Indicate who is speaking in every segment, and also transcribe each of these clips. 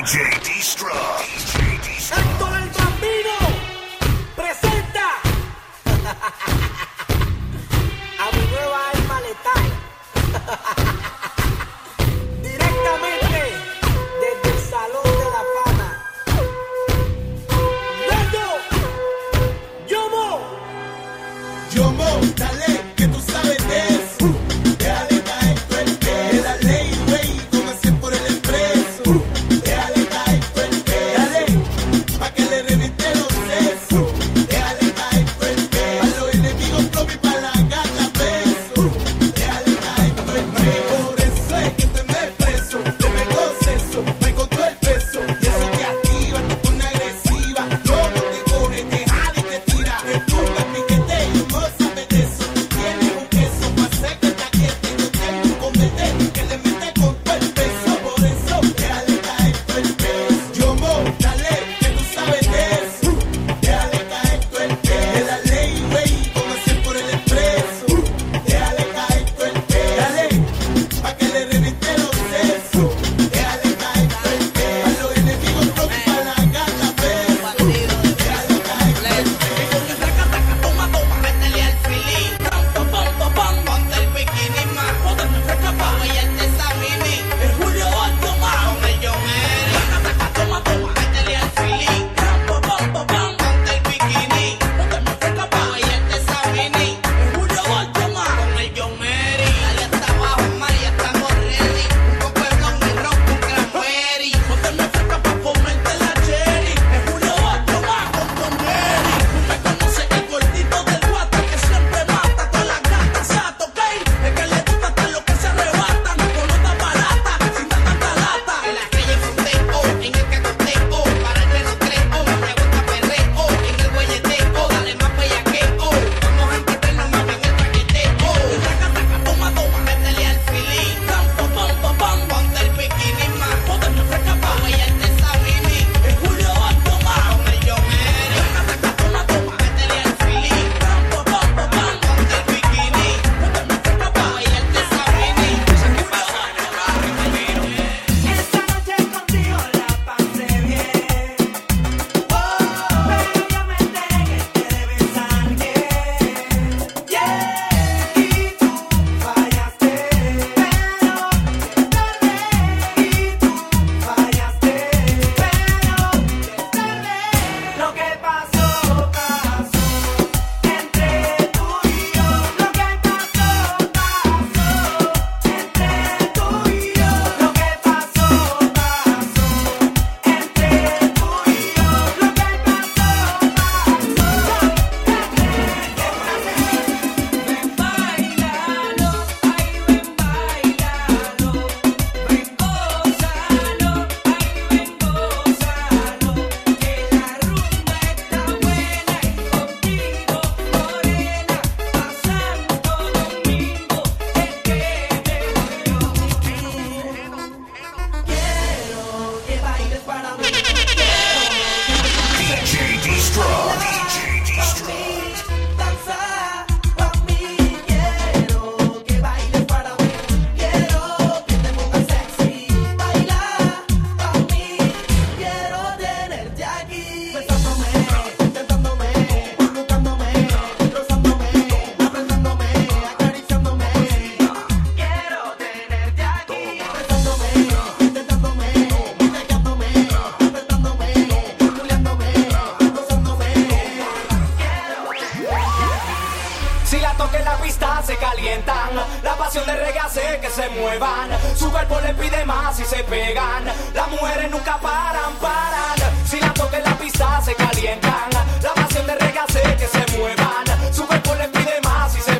Speaker 1: DJ Distra.
Speaker 2: Héctor el Bambino presenta a mi nueva alma letal.
Speaker 3: pista se calientan, la pasión de reggae hace que se muevan, su cuerpo le pide más y se pegan, las mujeres nunca paran, paran, si la toque la pista se calientan, la pasión de reggae hace que se muevan, su cuerpo le pide más y se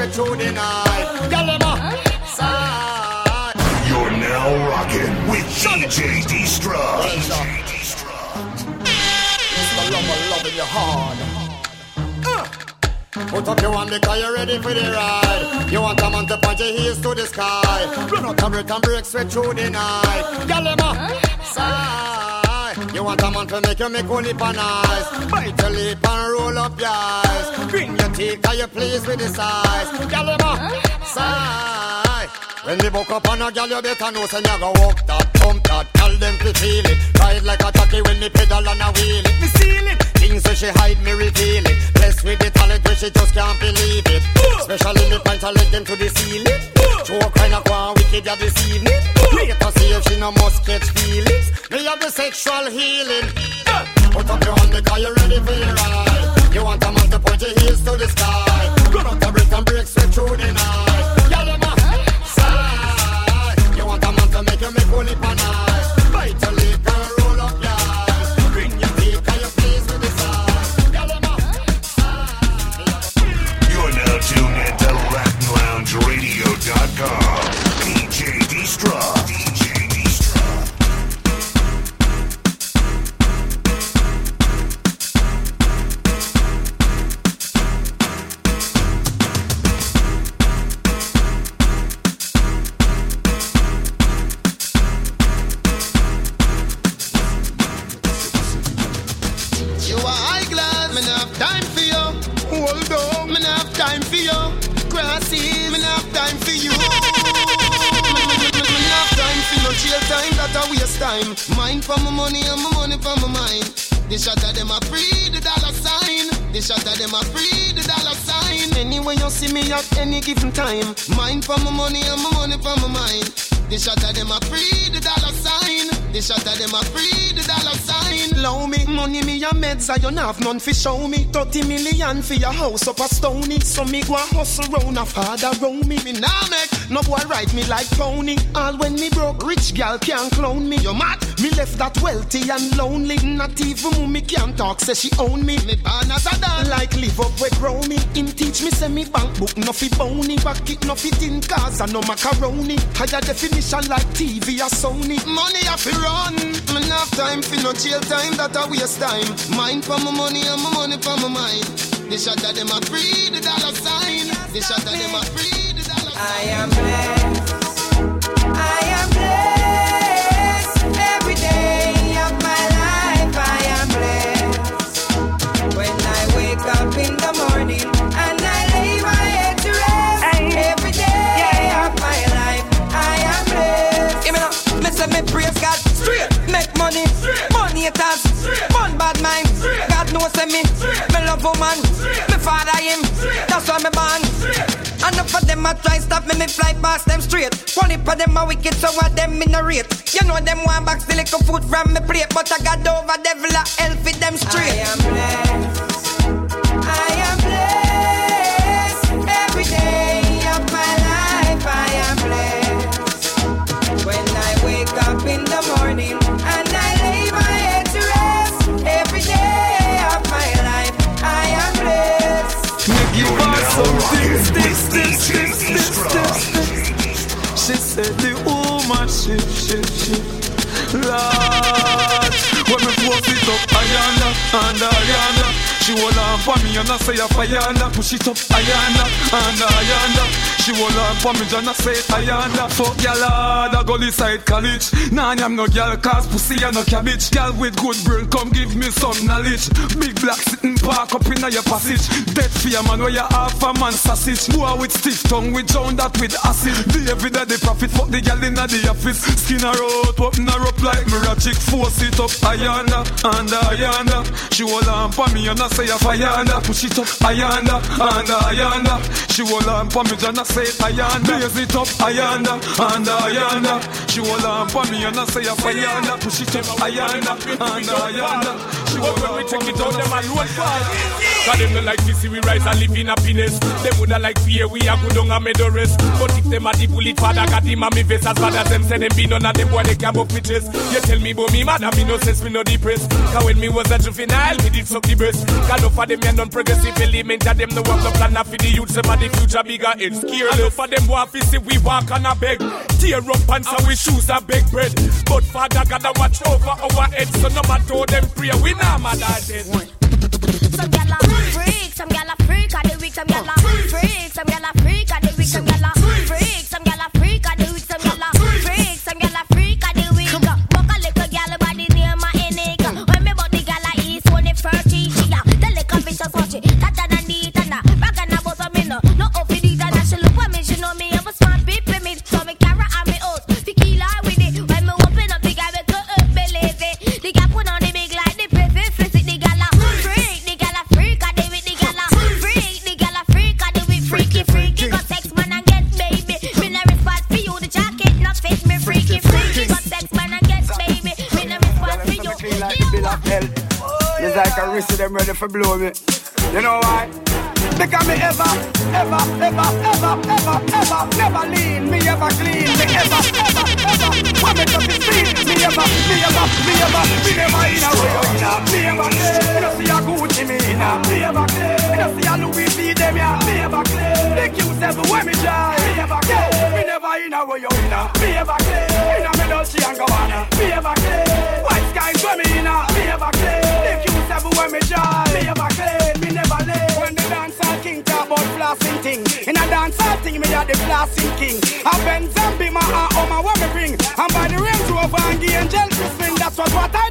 Speaker 4: straight through the night. Girl, them side.
Speaker 5: You're now rocking with DJ Destruct. DJ Destruct.
Speaker 4: Mr. Lover loving your heart. Uh. Put up your hand because you're ready for the ride. You want a man to point your heels to the sky. Run out American break straight through the night. Up, side. You want a man to make you make only pan eyes. Bite your lip and roll up your eyes. Bring your teeth, are you pleased with the size? Up, side. When we woke up on a gal, you better know, say you go walk that, pump that, tell them to feel it. Ride like a jockey when me pedal and a wheel it. Me seal it. Things so she hide, me reveal it. Blessed with the talent where she just can't believe it. Special in the point I leg them to the ceiling. Joke kind of one wicked ya this evening. Later see if she no must catch feelings. Me have the sexual healing. Put up your hand because you're ready for your ride. You want a man to point your heels to the sky. Run out the break and break straight through the night. Y'all them a side. You want a man to make you make holy pan
Speaker 6: any given time. Mine for my money and my money for my mind. The shot of them a free the dollar sign. The shot of them a free the dollar sign. Low me, money me a meds, I don't have none fi show me. 30 million for your house up a stony. So me go a hustle round a father round me. Me nah make no boy ride me like pony. All when me broke, rich gal can't clone me. You mad? Me left that wealthy and lonely. Not even mommy can talk, say she own me. Me born as a dog, like live up where grow me. Him teach me say me bank book no fi bony. Back it no fit in cars and no macaroni. Higher definition like TV or Sony. Money I fi run. Me nah have time fi no jail time, that a waste time. Mine for my money and my money for my mind. The shot that them a free the dollar sign. The shot of them a free the dollar sign.
Speaker 7: I am blessed. One of them a wicked, so what them in a rate. You know them want back still little food from me plate, but I got over devil a hell fit them straight.
Speaker 8: Woman shit, shit, shit. Lord, when me force it up, ayanda, and ayanda. She hold on for me and I say a ayanda. Push it up, ayanda, and ayanda. She hold on for me and I say ayanda. Fuck ya lord, I go inside college. Nah, I'm no girl, cause pussy and no cabbage. Girl with good brain, come give me some knowledge. Big black sitting park up in your passage. Dead fear man, where you half a man sausage. Boy with stiff tongue, we drown that with acid. The every day the profit, fuck the girl in the office. Skin her out, open her up like mirage. Force it up, ayanda, and ayanda. She hold on for me and I say a ayanda. Push it up, ayanda, and ayanda. She hold on for me and I say ayanda. Raise it up, ayanda, and ayanda. She hold on for me and I say a ayanda. Push it up, ayanda, and ayanda. Hold
Speaker 9: When we
Speaker 8: for
Speaker 9: check it out, them a roll fast. Cause them no like to see we rise and live in happiness. Them woulda like fear we a good on a rest. But if them a the bullet father got him and me face as bad as them say them be none of them boy they can buck witches. You tell me about me man, I me no sense, me no depressed. Cause when me was a juvenile, me did suck the breast. Cause enough of them men non-progressive element of them no work no plan for the youth, them a the future bigger it's careless. Enough of them boy fi see we walk on a beg. Tear up pants and we shoes a beg bread. But father gotta watch over our heads, so no matter them pray, we nah mad at it.
Speaker 10: Some gyal a freak, some gyal a freak of the week, some gyal a freak, some gyal a freak of the week, some gyal a freak,
Speaker 11: blow me. You know why? Because me ever, ever, ever, ever, ever, ever, never lean. Me ever clean. Me ever, ever, ever. When me touch the me ever, me ever, me ever, me never in a way oh, in a. Me ever clean. Me no see a Gucci me in a. Me ever clean. Me no see a Louis V them ya. Me ever clean. The Q7 when me drive. Me ever clean. Me never in a way oh, in a. Me ever clean. In a me Dolce and Gabbana. Me ever clean. White skies when me in a. Me ever clean. The Q7 when me drive. Me ever clean. Me never late. When the dancehall king talk about flossing thing. In a dancehall thing, me a the flossing king. A Benz and Beamer and Hummer what me. And by the Range Rover and the Angel to swing. That's what what I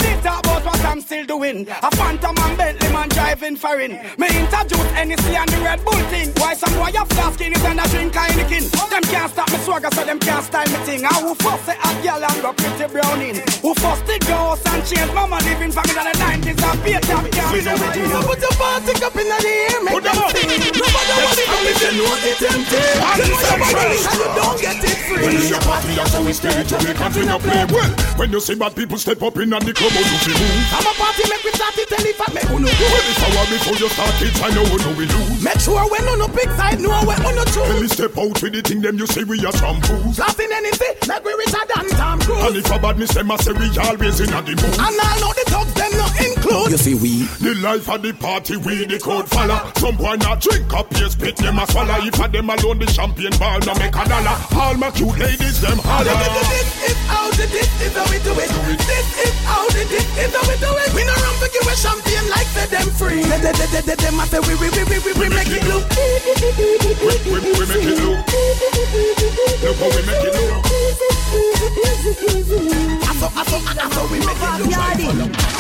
Speaker 11: I'm still doing. A Phantom and Bentley man driving foreign. Me introduce NEC and the Red Bull thing. Why some boy have flasking is and a drink Heineken. Them can't stop me swagger so them can't style me thing. And who first say a girl and go pretty brown in. Who first did go and change mama living for me in the 90s and pay top girl. We know what you know. Put your party up in the air, make them sing. Nobody want it, but if you know the. You your body and you don't get it free.
Speaker 1: When a party, that's how we stay to the country no play well. When you see bad people step up in and the club, you feel move.
Speaker 12: I'm a party, make we start it, tell if I make who no
Speaker 1: Well, if I want before you start it, I know know we lose.
Speaker 12: Make sure when on no big side, know where on no
Speaker 1: Tell me step out with the thing, them you say we are shampoos.
Speaker 12: Laughing anything, like we richer than Tom
Speaker 1: And
Speaker 12: Cruise.
Speaker 1: if a badness, them I say we always in a the mood.
Speaker 12: And I know the thugs, them not include.
Speaker 1: You see we The life of the party we the code follow Some boy not drink up your spit them a swallow If a them alone the champagne bar no make a dollar All my cute ladies them holler
Speaker 12: This is how the this is how we do it. This is how the this is how we do it. We no run for give a champagne like say them free. They they they they they them a say we we we we we we make it look.
Speaker 1: we, we, we make it look Look how we make it look
Speaker 12: Aso aso aso we make it look.
Speaker 13: Yardy.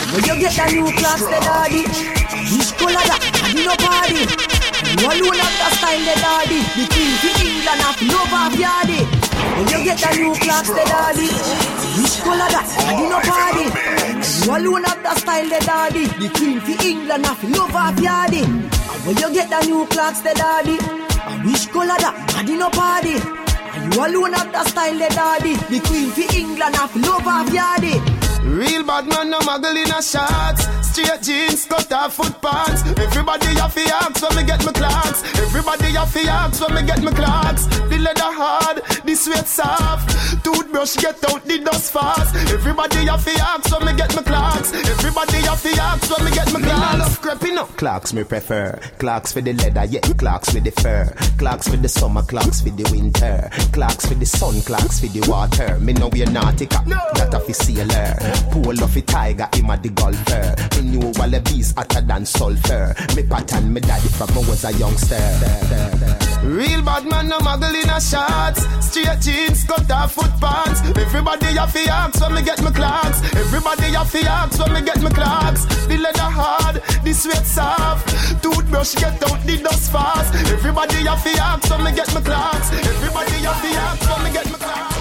Speaker 13: When you get a new class, the daddy. This color that have no party. You alone have the style, the daddy. The king for England have love of yardy. When you get a new class, the daddy. This color that have no party. You alone have the style, the daddy. The king for England have love of yardy. When you get a new class, the daddy. I wish color that daddy no party. You alone have the style, the daddy. The queen for England have love of yardy.
Speaker 6: Real bad man, no muggle in a shots. Straight jeans, cut off foot pants. Everybody have the axe when me get my Clarks. Everybody have the axe when me get my Clarks. The leather hard, the sweat soft. Toothbrush get out the dust fast. Everybody have the axe when me get my Clarks. Everybody have the axe when me get my Clarks no.
Speaker 14: Clarks me prefer. Clarks for the leather, yeah. Clarks with the fur. Clarks for the summer, Clarks for the winter. Clarks for the sun, Clarks for the water. Me know we're nautical. no. that a fi sailor. Pool of a tiger, him a the golfer. Me knew Wallabees hotter than sulfur. Me pattern me daddy from when was a youngster.
Speaker 6: Real bad man, no muggle in a shots. Straight jeans, cut off foot pants. Everybody have fi ask when me get my Clarks. Everybody have fi ask when me get my Clarks. The leather hard, the sweat soft. Toothbrush get out the dust fast. Everybody have fi ask when me get my Clarks. Everybody have fi ask when me get my
Speaker 15: Clarks.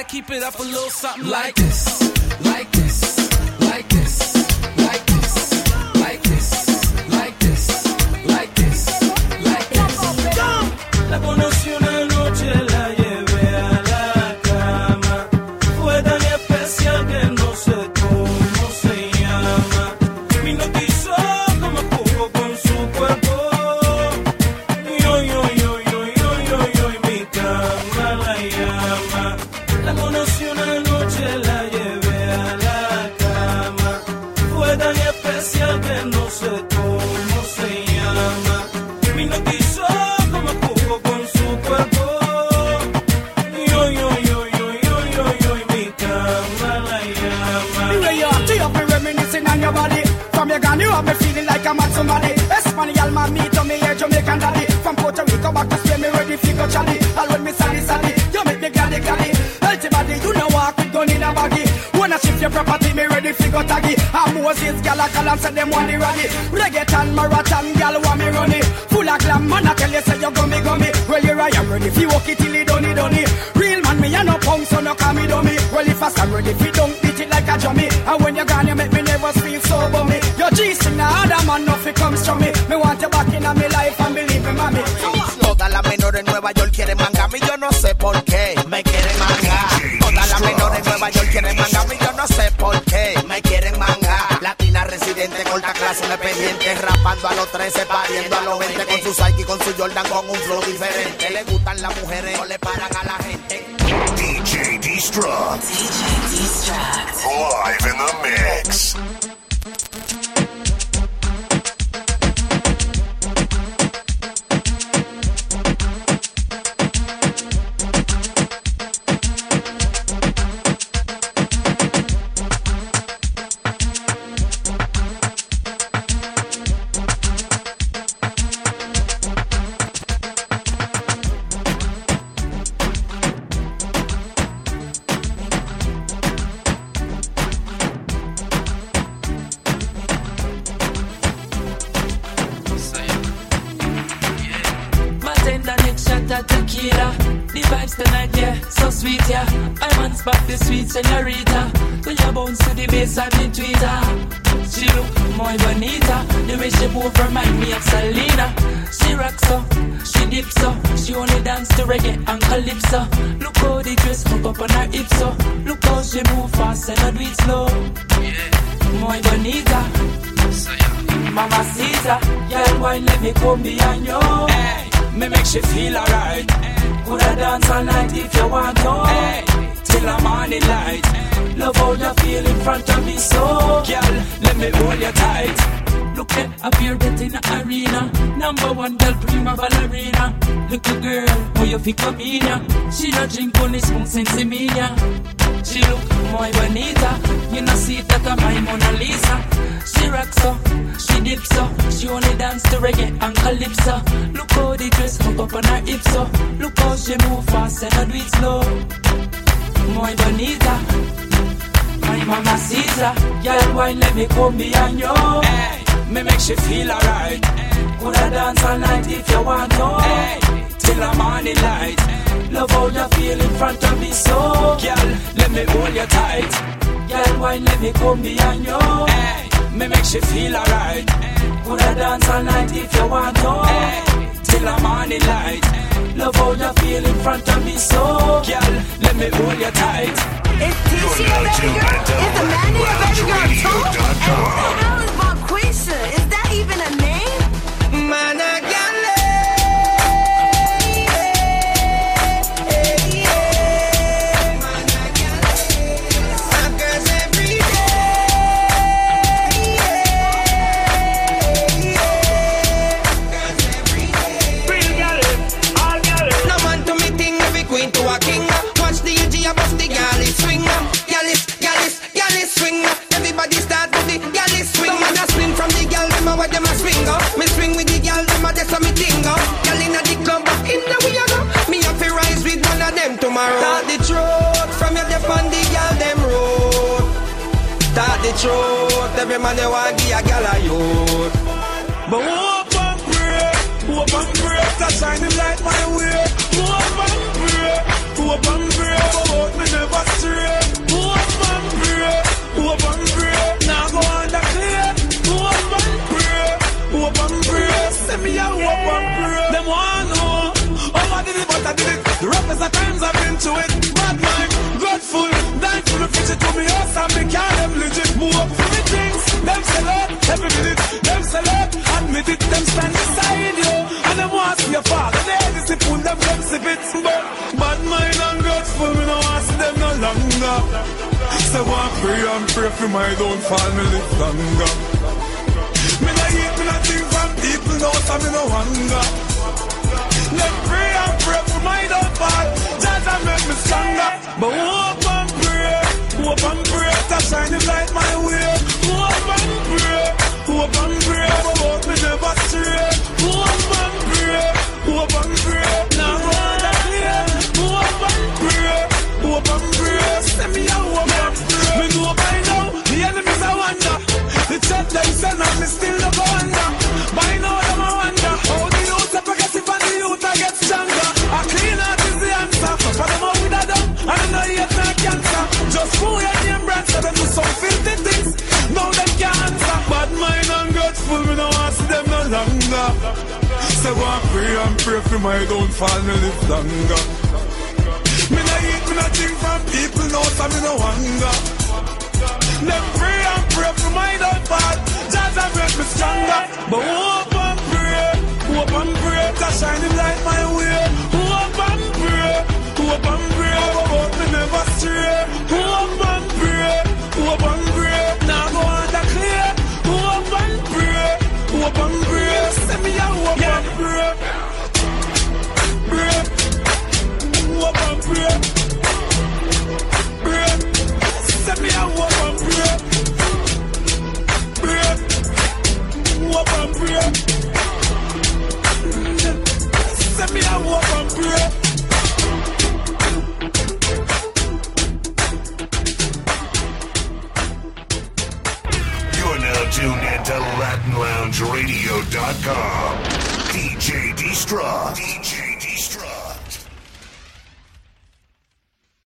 Speaker 15: gotta keep it up a little something like this, like this, like this.
Speaker 16: Me
Speaker 11: Jamaican, you have me feeling like I'm at somebody. Espanol, my meat on me, yeah, Jamaican daddy. From Puerto Rico back to Spain, me ready for go chally. All when me sally sally, you make me gladly gladly. Healthy body, you know walk with go in a baggy. Wanna shift your property, me
Speaker 17: ready for go taggy. I'm Moses, gal, I call and say them one ready. Reggaeton, marathon, gal, want me run. Full of glam, man, I tell you, say you gummy gummy. Well, here I am ready, if you walk it till it done it done it. Real man, me, I no punk, so no call me dummy. Well, if I stand ready, if you don't other man nothing comes from me. Me want you back in my life and believe me mommy.
Speaker 18: Todas las menores en Nueva York quieren mangarme y yo no sé por qué me quieren mangar. Todas las menores en Nueva York quieren mangarme y yo no sé por qué me quieren mangar. Latina residente, corta clase, una pendiente, rapando a los 13, pariendo a los 20 con su Psyche, con su Jordan, con un flow diferente. Le gustan las mujeres, no le paran a la gente.
Speaker 5: DJ Destruct. DJ Destruct. Live in the mix.
Speaker 19: So yeah. I want spot the sweet senorita. Will you bounce to the bass and the tweeter? She look muy bonita. The way she move remind me of Selena. She rocks so, she dips so. She only dance to reggae and calypso. Look how the dress hook up on her hips so. Look how she move fast and I do it slow. Muy bonita. Mama Caesar, girl, why let me come behind you? Hey, me make she feel alright. Coulda dance all night if you want to. Hey, till the morning light. Love how you feel in front of me, so girl, let me hold you tight. Look at that in the arena. Number one girl, prima ballerina. Look, Little girl, how you fi come in ya? She no drink only spoon since me ya. She look muy bonita. You know see that I'm my Mona Lisa. She rock so, she dips so. She only dance to reggae and calypso. Look how the dress hook up on her hips so. Look how she move fast and I do it slow. Muy bonita. My mama Caesar, girl, why let me come behind you? Hey, me make she feel alright. Coulda dance all night if you want to. Hey, till the morning light. Love how you feel in front of me, so girl, let me hold you tight. Girl, why let me come behind you? Hey, me make she feel alright. Coulda dance all night if you want to. Hey, till the morning light. Love how you feel in front of me, so girl, let me hold you tight.
Speaker 10: Is she a baby girl? Is the man a baby girl too? And who the hell is Marquisha? Is that even a name?
Speaker 7: Managale. Every
Speaker 19: minute. Them sell out, admit it, them stand beside you. And them want to see your father, they discipline them, them sip it. But bad mind and grateful, me no want see them no longer. So one pray and pray for my downfall, me live longer. Me no hate, me no think from people, no, so me no hunger. Let pray and pray for my downfall. Just to make me stronger. But hope and pray, hope and pray to shine the light my way.
Speaker 8: Downfall, me live longer. Me no eat, me no drink from people, no, so me no hunger. Them pray and pray for my downfall, just a make me stronger. But hope and pray, hope and pray, to shine him light my way. Hope and pray, hope and
Speaker 5: DJ Destra. DJ